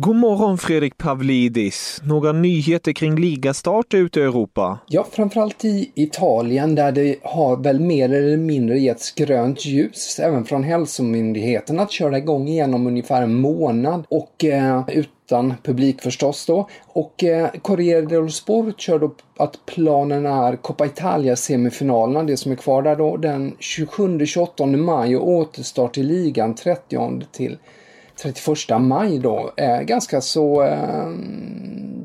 God morgon Fredrik Pavlidis. Några nyheter kring ligastart ute i Europa? Ja, framförallt i Italien där det har väl mer eller mindre getts grönt ljus även från hälsomyndigheten att köra igång igen om ungefär en månad och eh, utan publik förstås då. Och eh, Corriere dello Sport kör då att planen är Coppa Italia semifinalerna, det som är kvar där då, den 27-28 maj och återstart i ligan 30 till 31 maj då är ganska så eh,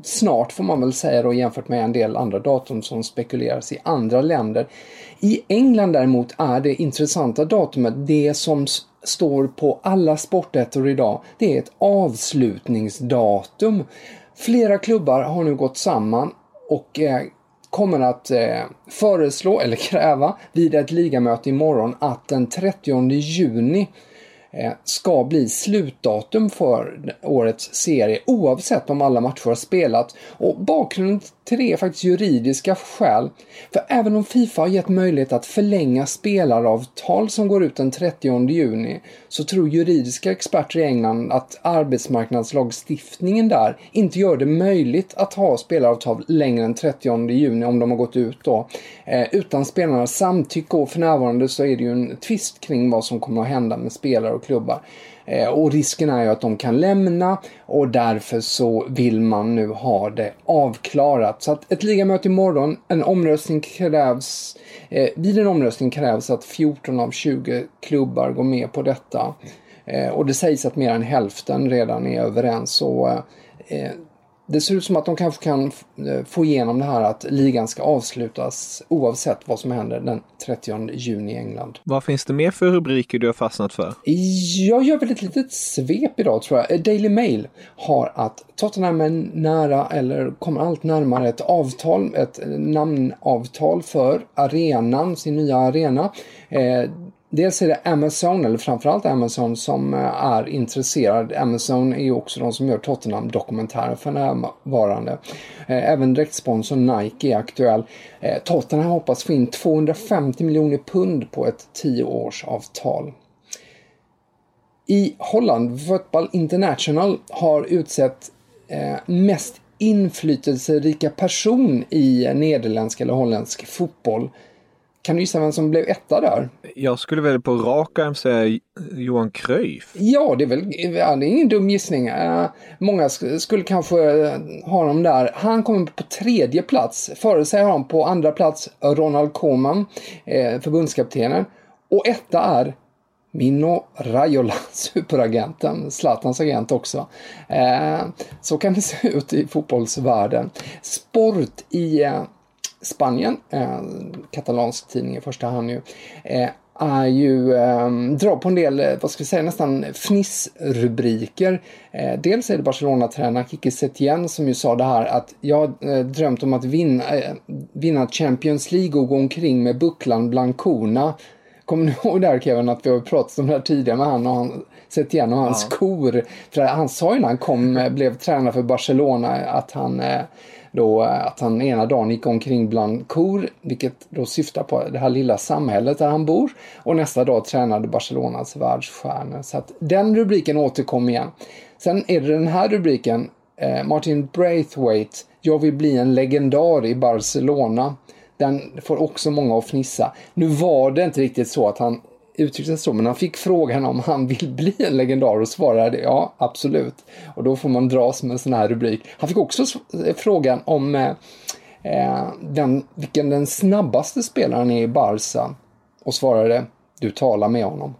snart får man väl säga då jämfört med en del andra datum som spekuleras i andra länder. I England däremot är det intressanta datumet det som står på alla sportettor idag. Det är ett avslutningsdatum. Flera klubbar har nu gått samman och eh, kommer att eh, föreslå eller kräva vid ett ligamöte imorgon att den 30 juni Eh, ska bli slutdatum för årets serie oavsett om alla matcher har spelats Och bakgrunden till det är faktiskt juridiska skäl. För även om Fifa har gett möjlighet att förlänga spelaravtal som går ut den 30 juni så tror juridiska experter i England att arbetsmarknadslagstiftningen där inte gör det möjligt att ha spelaravtal längre än 30 juni om de har gått ut då. Eh, utan spelarnas samtycke och för närvarande så är det ju en tvist kring vad som kommer att hända med spelare och klubbar. Eh, och risken är ju att de kan lämna och därför så vill man nu ha det avklarat. Så att ett ligamöte imorgon, en omröstning krävs, eh, vid en omröstning krävs att 14 av 20 klubbar går med på detta. Eh, och det sägs att mer än hälften redan är överens. Så eh, det ser ut som att de kanske kan eh, få igenom det här att ligan ska avslutas oavsett vad som händer den 30 juni i England. Vad finns det mer för rubriker du har fastnat för? Jag gör väl ett litet svep idag tror jag. Daily Mail har att Tottenham är nära eller kommer allt närmare ett avtal, ett namnavtal för arenan, sin nya arena. Dels är det Amazon, eller framförallt Amazon, som eh, är intresserad. Amazon är ju också de som gör Tottenham-dokumentären för närvarande. Eh, även direktsponsorn Nike är aktuell. Eh, Tottenham hoppas få in 250 miljoner pund på ett tioårsavtal. I Holland, Football International har utsett mest inflytelserika person i nederländsk eller holländsk fotboll kan du gissa vem som blev etta där? Jag skulle väl på rak arm säga Johan Cruyff. Ja, det är väl ja, det är ingen dum gissning. Uh, många sk skulle kanske ha honom där. Han kommer på tredje plats. Före sig har han på andra plats Ronald Koeman, eh, förbundskaptenen. Och etta är Mino Raiola, superagenten, Zlatans agent också. Eh, så kan det se ut i fotbollsvärlden. Sport i eh, Spanien, eh, katalansk tidning i första hand nu. Eh, är ju, eh, drar på en del, eh, vad ska vi säga, nästan fnissrubriker. Eh, dels är det Barcelona-tränaren Kiki Setien som ju sa det här att jag eh, drömt om att vinna, eh, vinna Champions League och gå omkring med bucklan bland korna. Kommer ni ihåg där Kevin att vi har pratat om det här tidigare med han och han Setien och hans ja. skor. För han sa ju när han kom, blev tränare för Barcelona att han då eh, att han ena dagen gick omkring bland kor, vilket då syftar på det här lilla samhället där han bor. Och nästa dag tränade Barcelonas världsstjärnor. Så att den rubriken återkom igen. Sen är det den här rubriken, eh, Martin Braithwaite, Jag vill bli en legendar i Barcelona. Den får också många att fnissa. Nu var det inte riktigt så att han uttryckte sig så, men han fick frågan om han vill bli en legendar och svarade ja, absolut. Och då får man dras med en sån här rubrik. Han fick också eh, frågan om eh, eh, den, vilken den snabbaste spelaren är i Barca och svarade du talar med honom.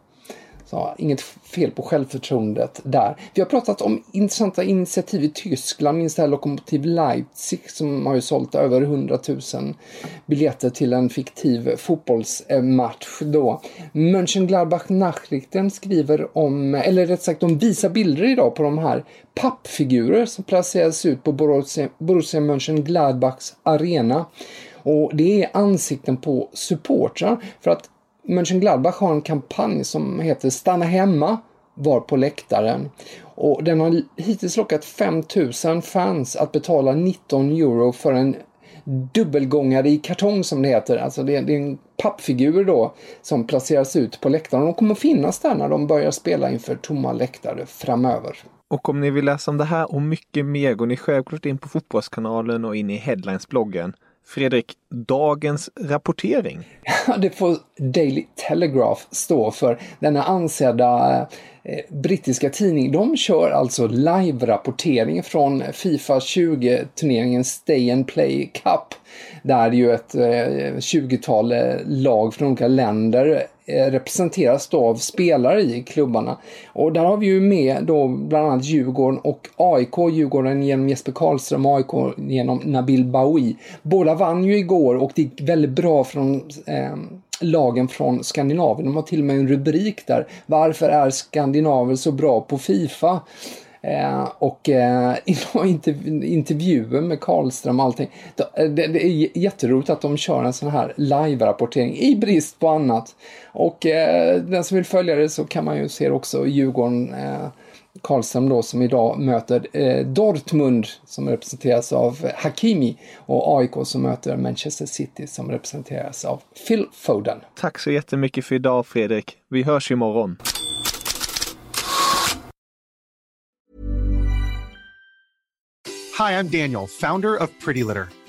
Så inget fel på självförtroendet där. Vi har pratat om intressanta initiativ i Tyskland, minst det här Lokomotiv Leipzig som har ju sålt över 100 000 biljetter till en fiktiv fotbollsmatch då. Mönchengladbach Nachrichten skriver om, eller rätt sagt de visar bilder idag på de här pappfigurer som placeras ut på Borussia, Borussia Mönchengladbachs arena. Och det är ansikten på supportrar för att Mönchengladbach har en kampanj som heter Stanna hemma, var på läktaren. Och den har hittills lockat 5000 fans att betala 19 euro för en dubbelgångare i kartong som det heter. Alltså det är, det är en pappfigur då som placeras ut på läktaren. De kommer finnas där när de börjar spela inför tomma läktare framöver. Och om ni vill läsa om det här och mycket mer går ni självklart in på Fotbollskanalen och in i Headlines-bloggen. Fredrik, dagens rapportering? Ja, det får Daily Telegraph stå för. Denna ansedda eh, brittiska tidning. De kör alltså live-rapportering från Fifa 20-turneringen Stay and Play Cup. Där ju ett eh, 20-tal eh, lag från olika länder representeras då av spelare i klubbarna. Och där har vi ju med då bland annat Djurgården och AIK. Djurgården genom Jesper Karlström och AIK genom Nabil Baoui. Båda vann ju igår och det gick väldigt bra från eh, lagen från Skandinavien. De har till och med en rubrik där. Varför är skandinaver så bra på Fifa? Eh, och eh, intervjuer med Karlström och allting. Det, eh, det, det, är jätteroligt att de kör en sån här live-rapportering i brist på annat. Och eh, den som vill följa det så kan man ju se också Djurgården eh, Karlström då som idag möter eh, Dortmund som representeras av Hakimi och AIK som möter Manchester City som representeras av Phil Foden. Tack så jättemycket för idag Fredrik. Vi hörs imorgon. Hi, I'm Daniel, founder of Pretty Litter.